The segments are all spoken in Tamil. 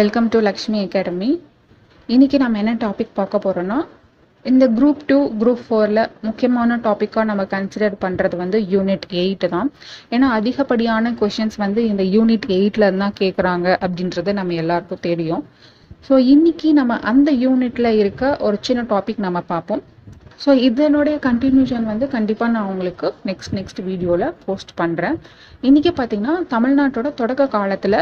வெல்கம் டு லக்ஷ்மி அகாடமி இன்னைக்கு நம்ம என்ன டாபிக் பார்க்க போகிறோன்னா இந்த குரூப் டூ குரூப் ஃபோரில் முக்கியமான டாப்பிக்காக நம்ம கன்சிடர் பண்ணுறது வந்து யூனிட் எயிட் தான். ஏன்னா அதிகப்படியான கொஷின்ஸ் வந்து இந்த யூனிட் எயிட்ல தான் கேட்குறாங்க அப்படின்றது நம்ம எல்லாருக்கும் தெரியும். ஸோ இன்னைக்கு நம்ம அந்த யூனிட்ல இருக்க ஒரு சின்ன டாபிக் நம்ம பார்ப்போம். ஸோ இதனுடைய கண்டினியூஷன் வந்து கண்டிப்பாக நான் உங்களுக்கு நெக்ஸ்ட் நெக்ஸ்ட் வீடியோவில் போஸ்ட் பண்ணுறேன் இன்றைக்கி பார்த்தீங்கன்னா தமிழ்நாட்டோட தொடக்க காலத்தில்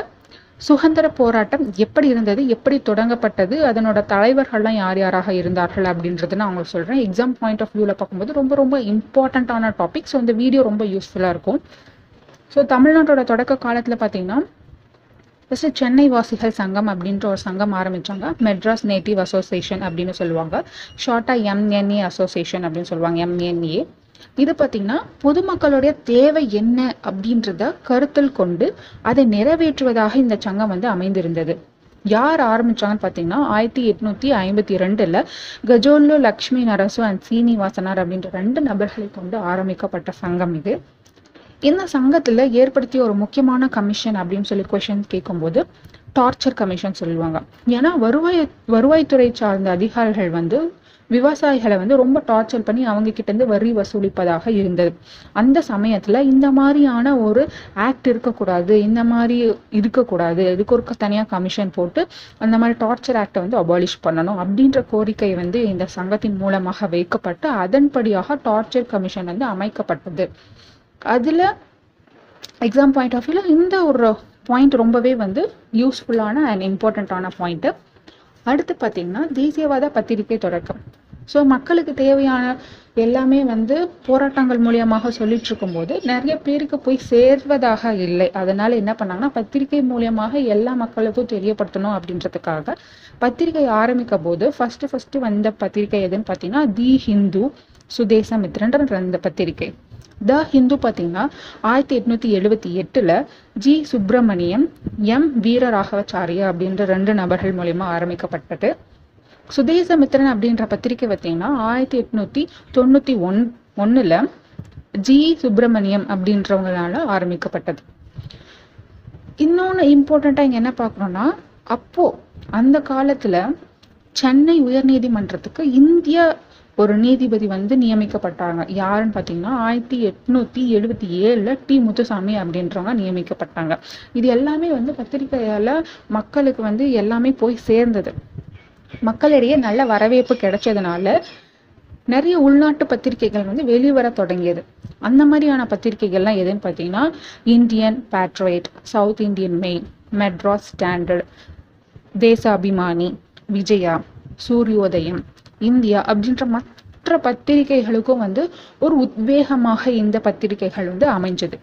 சுதந்திர போராட்டம் எப்படி இருந்தது எப்படி தொடங்கப்பட்டது அதனோட தலைவர்கள்லாம் யார் யாராக இருந்தார்கள் அப்படின்றது நான் உங்களுக்கு சொல்கிறேன் எக்ஸாம் பாயிண்ட் ஆஃப் வியூவில் பார்க்கும்போது ரொம்ப ரொம்ப இம்பார்ட்டண்ட்டான டாபிக் ஸோ இந்த வீடியோ ரொம்ப யூஸ்ஃபுல்லாக இருக்கும். ஸோ தமிழ்நாட்டோட தொடக்க காலத்தில் பார்த்தீங்கன்னா ஃபஸ்ட்டு சென்னை வாசிகள் சங்கம் அப்படின்ற ஒரு சங்கம் ஆரம்பித்தாங்க மெட்ராஸ் நேட்டிவ் அசோசியேஷன் அப்படின்னு சொல்லுவாங்க. ஷார்ட்டாக எம்என்ஏ அசோசியேஷன் அப்படின்னு சொல்லுவாங்க. எம்என்ஏ இது பார்த்திங்கன்னா பொதுமக்களுடைய தேவை என்ன அப்படின்றத கருத்தில் கொண்டு அதை நிறைவேற்றுவதாக இந்த சங்கம் வந்து அமைந்திருந்தது. யார் ஆரம்பிச்சாங்கன்னு பார்த்தீங்கன்னா ஆயிரத்தி எட்நூத்தி ஐம்பத்தி ரெண்டுல கஜோல்லு லக்ஷ்மி நரசு அண்ட் சீனிவாசனார் அப்படின்ற ரெண்டு நபர்களை கொண்டு ஆரம்பிக்கப்பட்ட சங்கம் இது. இந்த சங்கத்துல ஏற்படுத்திய ஒரு முக்கியமான கமிஷன் அப்படின்னு சொல்லி கொஷின் கேட்கும்போது டார்ச்சர் கமிஷன் சொல்லுவாங்க. ஏன்னா வருவாய் வருவாய்த்துறை சார்ந்த அதிகாரிகள் வந்து விவசாயிகளை வந்து ரொம்ப டார்ச்சர் பண்ணி அவங்க இருந்து வரி வசூலிப்பதாக இருந்தது. அந்த சமயத்துல இந்த மாதிரியான ஒரு ஆக்ட் இருக்கக்கூடாது இந்த மாதிரி இருக்கக்கூடாது இதுக்கு ஒரு தனியா கமிஷன் போட்டு அந்த மாதிரி டார்ச்சர் ஆக்டை வந்து அபாலிஷ் பண்ணணும் அப்படின்ற கோரிக்கை வந்து இந்த சங்கத்தின் மூலமாக வைக்கப்பட்டு அதன்படியாக டார்ச்சர் கமிஷன் வந்து அமைக்கப்பட்டது. அதில் எக்ஸாம் பாயிண்ட் ஆஃப் வியூவில் இந்த ஒரு பாயிண்ட் ரொம்பவே வந்து யூஸ்ஃபுல்லான அண்ட் இம்பார்ட்டண்ட்டான பாயிண்ட்டு அடுத்து பார்த்தீங்கன்னா தேசியவாத பத்திரிகை தொடக்கம். ஸோ மக்களுக்கு தேவையான எல்லாமே வந்து போராட்டங்கள் மூலியமாக சொல்லிட்டு இருக்கும்போது நிறைய பேருக்கு போய் சேர்வதாக இல்லை. அதனால என்ன பண்ணாங்கன்னா பத்திரிகை மூலியமாக எல்லா மக்களுக்கும் தெரியப்படுத்தணும் அப்படின்றதுக்காக பத்திரிகை ஆரம்பிக்க போது ஃபர்ஸ்ட் ஃபர்ஸ்ட் வந்த பத்திரிகை எதுன்னு பார்த்தீங்கன்னா தி ஹிந்து சுதேசமித்ரன்ற அந்த பத்திரிகை. த ஹிந்து பார்த்தீங்கன்னா ஆயிரத்தி எட்நூத்தி எழுபத்தி எட்டுல ஜி. சுப்பிரமணியம் எம். வீரராகவச்சாரியா அப்படின்ற ரெண்டு நபர்கள் மூலியமா ஆரம்பிக்கப்பட்டது. சுதேசமித்திரன் அப்படின்ற பத்திரிகை பார்த்தீங்கன்னா ஆயிரத்தி எட்நூத்தி தொண்ணூத்தி ஒன் ஒண்ணுல ஜி. சுப்பிரமணியம் அப்படின்றவங்களால ஆரம்பிக்கப்பட்டது. இன்னொன்று இம்பார்ட்டண்ட்டாக இங்கே என்ன பார்க்குறோன்னா அப்போ அந்த காலத்துல சென்னை உயர்நீதிமன்றத்துக்கு இந்திய ஒரு நீதிபதி வந்து நியமிக்கப்பட்டாங்க. யாருன்னு பார்த்தீங்கன்னா ஆயிரத்தி எட்நூத்தி எழுபத்தி ஏழுல டி. முத்துசாமி அப்படின்றவங்க நியமிக்கப்பட்டாங்க. இது எல்லாமே வந்து பத்திரிகையால மக்களுக்கு வந்து எல்லாமே போய் சேர்ந்தது. மக்களிடையே நல்ல வரவேற்பு கிடைச்சதுனால நிறைய உள்நாட்டு பத்திரிகைகள் வந்து வெளிவர தொடங்கியது. அந்த மாதிரியான பத்திரிகைகள்லாம் எதுன்னு பார்த்தீங்கன்னா Indian Patriot South Indian Mail Madras Standard Deshabhimani Vijaya Suryodayam India அப்படின்ற மற்ற பத்திரிகைகளுக்கும் வந்து ஒரு உத்வேகமாக இந்த பத்திரிகைகள் வந்து அமைஞ்சது.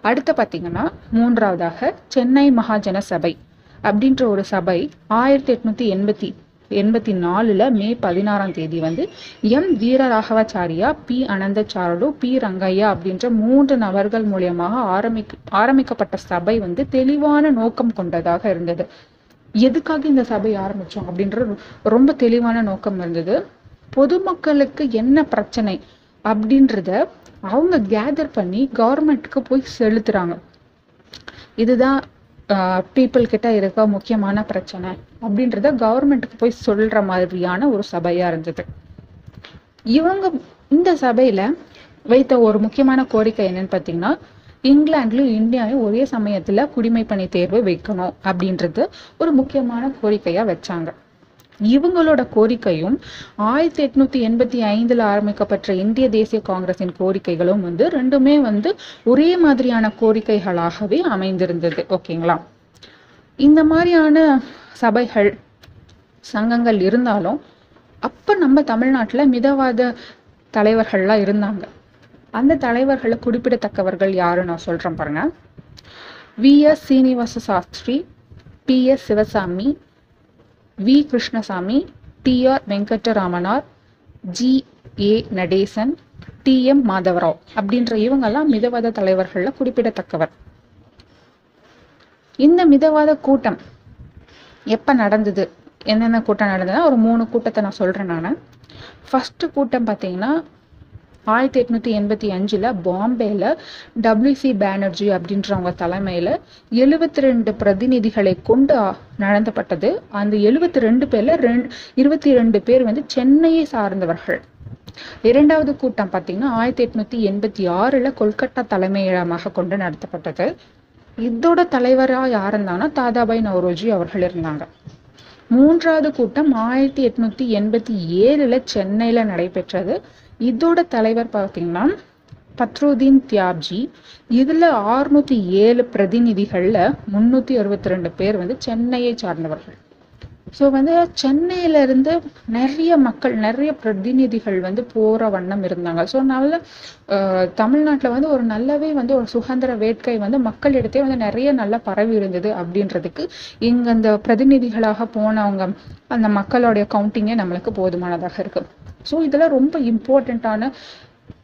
அடுத்து பார்த்தீங்கன்னா மூன்றாவதாக சென்னை மகாஜன சபை அப்படின்ற ஒரு சபை ஆயிரத்தி எட்நூத்தி எண்பத்தி எண்பத்தி நாலுல மே பதினாறாம் தேதி வந்து M Veeraraghavachariar P Ananthacharlu P Rangaiah அப்படின்ற மூன்று நபர்கள் மூலியமாக ஆரம்பிக்க ஆரம்பிக்கப்பட்ட சபை வந்து தெளிவான நோக்கம் கொண்டதாக இருந்தது. எதுக்காக இந்த சபை ஆரம்பிச்சோம் அப்படின்ற ரொம்ப தெளிவான நோக்கம் இருந்தது. பொதுமக்களுக்கு என்ன பிரச்சனை அப்படின்றத அவங்க கேதர் பண்ணி கவர்மெண்ட்டுக்கு போய் செலுத்துறாங்க. இதுதான் பீப்புள் கிட்ட இருக்க முக்கியமான பிரச்சனை அப்படின்றத கவர்மெண்ட்டுக்கு போய் சொல்ற மாதிரியான ஒரு சபையா இருந்தது. இவங்க இந்த சபையில வைத்த ஒரு முக்கியமான கோரிக்கை என்னன்னு பார்த்தீங்கன்னா இங்கிலாந்துலயும் இந்தியாவையும் ஒரே சமயத்துல குடிமை பணி தேர்வு வைக்கணும் அப்படின்றது ஒரு முக்கியமான கோரிக்கையா வச்சாங்க. இவங்களோட கோரிக்கையும் ஆயிரத்தி எட்நூத்தி எண்பத்தி ஐந்துல ஆரம்பிக்கப்பட்ட இந்திய தேசிய காங்கிரஸின் கோரிக்கைகளும் வந்து ரெண்டுமே வந்து ஒரே மாதிரியான கோரிக்கைகளாகவே அமைந்திருந்தது. ஓகேங்களா? இந்த மாதிரியான சபைகள் சங்கங்கள் இருந்தாலும் அப்ப நம்ம தமிழ்நாட்டுல மிதவாத தலைவர்கள்லாம் இருந்தாங்க. அந்த தலைவர்களை குறிப்பிடத்தக்கவர்கள் யாரு நான் சொல்றேன் பாருங்க. V. S. Srinivasa Sastri P. S. Sivaswami V. Krishnaswami T. R. Venkataramanar G. A. Natesan T. M. Madhavarao அப்படின்ற இவங்கெல்லாம் மிதவாத தலைவர்களில் குறிப்பிடத்தக்கவர். இந்த மிதவாத கூட்டம் எப்போ நடந்தது? என்னென்ன கூட்டம் நடந்ததுன்னா ஒரு மூணு கூட்டத்தை நான் சொல்கிறேன் நான். ஃபஸ்ட்டு கூட்டம் பார்த்தீங்கன்னா ஆயிரத்தி எட்நூத்தி எண்பத்தி அஞ்சுல பாம்பேல டபிள்யூசி பேனர்ஜி அப்படின்றவங்க தலைமையில எழுபத்தி ரெண்டு பிரதிநிதிகளை கொண்டு நடந்தப்பட்டது நடத்தப்பட்டது. அந்த எழுபத்தி ரெண்டு பேர்ல ரெண்டு இருபத்தி ரெண்டு பேர் வந்து சென்னையை சார்ந்தவர்கள். இரண்டாவது கூட்டம் பார்த்தீங்கன்னா ஆயிரத்தி எட்நூத்தி எண்பத்தி ஆறுல கொல்கட்டா தலைமையிடமாக கொண்டு நடத்தப்பட்டது. இதோட தலைவரா யார் இருந்தாங்கன்னா தாதாபாய் நவரோஜி அவர்கள் இருந்தாங்க. மூன்றாவது கூட்டம் ஆயிரத்தி எட்நூத்தி எண்பத்தி ஏழுல சென்னையில நடைபெற்றது. இதோட தலைவர் பார்த்தீங்கன்னா பத்ருதீன் தியாப்ஜி. இதில் ஆறுநூத்தி ஏழு பிரதிநிதிகளில் முன்னூத்தி அறுபத்தி ரெண்டு பேர் வந்து சென்னையை சார்ந்தவர்கள். ஸோ வந்து சென்னையில இருந்து நிறைய மக்கள் நிறைய பிரதிநிதிகள் வந்து போற வண்ணம் இருந்தாங்க. ஸோ நல்ல தமிழ்நாட்டில் வந்து ஒரு நல்லாவே வந்து ஒரு சுதந்திர வேட்கை வந்து மக்களிடத்தே வந்து நிறைய நல்லா பரவி இருந்தது அப்படின்றதுக்கு இங்க அந்த பிரதிநிதிகளாக போனவங்க அந்த மக்களுடைய கவுண்டிங்கே நம்மளுக்கு போதுமானதாக இருக்குது ஸோ இதெல்லாம் ரொம்ப இம்பார்ட்டண்ட்டான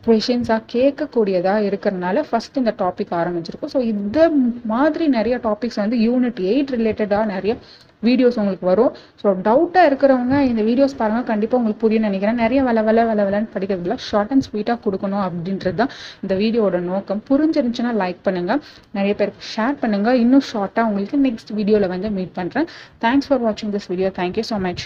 கொஷின்ஸாக கேட்கக்கூடியதாக இருக்கிறனால ஃபஸ்ட் இந்த டாபிக் ஆரம்பிச்சிருக்கோம். ஸோ இந்த மாதிரி நிறைய டாபிக்ஸ் வந்து யூனிட் எயிட் ரிலேட்டடாக நிறைய வீடியோஸ் உங்களுக்கு வரும். ஸோ டவுட்டாக இருக்கிறவங்க இந்த வீடியோஸ் பாருங்கள் கண்டிப்பாக உங்களுக்கு புரியும் நினைக்கிறேன். நிறைய வள வள வள வளன்னு படிக்கிறதுல ஷார்ட் அண்ட் ஸ்வீட்டாக கொடுக்கணும் அப்படின்றது தான் இந்த வீடியோட நோக்கம். புரிஞ்சிருந்துச்சுன்னா லைக் பண்ணுங்கள் நிறைய பேருக்கு ஷேர் பண்ணுங்கள் இன்னும் ஷார்ட்டாக உங்களுக்கு நெக்ஸ்ட் வீடியோவில் வந்து மீட் பண்ணுறேன் தேங்க்ஸ் ஃபார் வாட்சிங் this video thank you so much